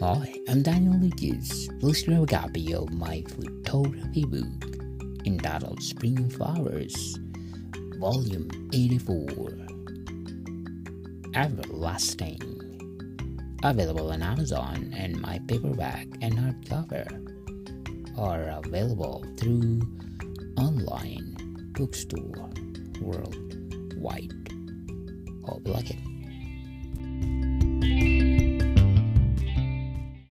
Hi, I'm Daniel Lucas. This is a copy of my photography book entitled Spring Flowers, Volume 84 Everlasting. Available on Amazon and my paperback and hardcover are available through online bookstore worldwide. Hope you like it.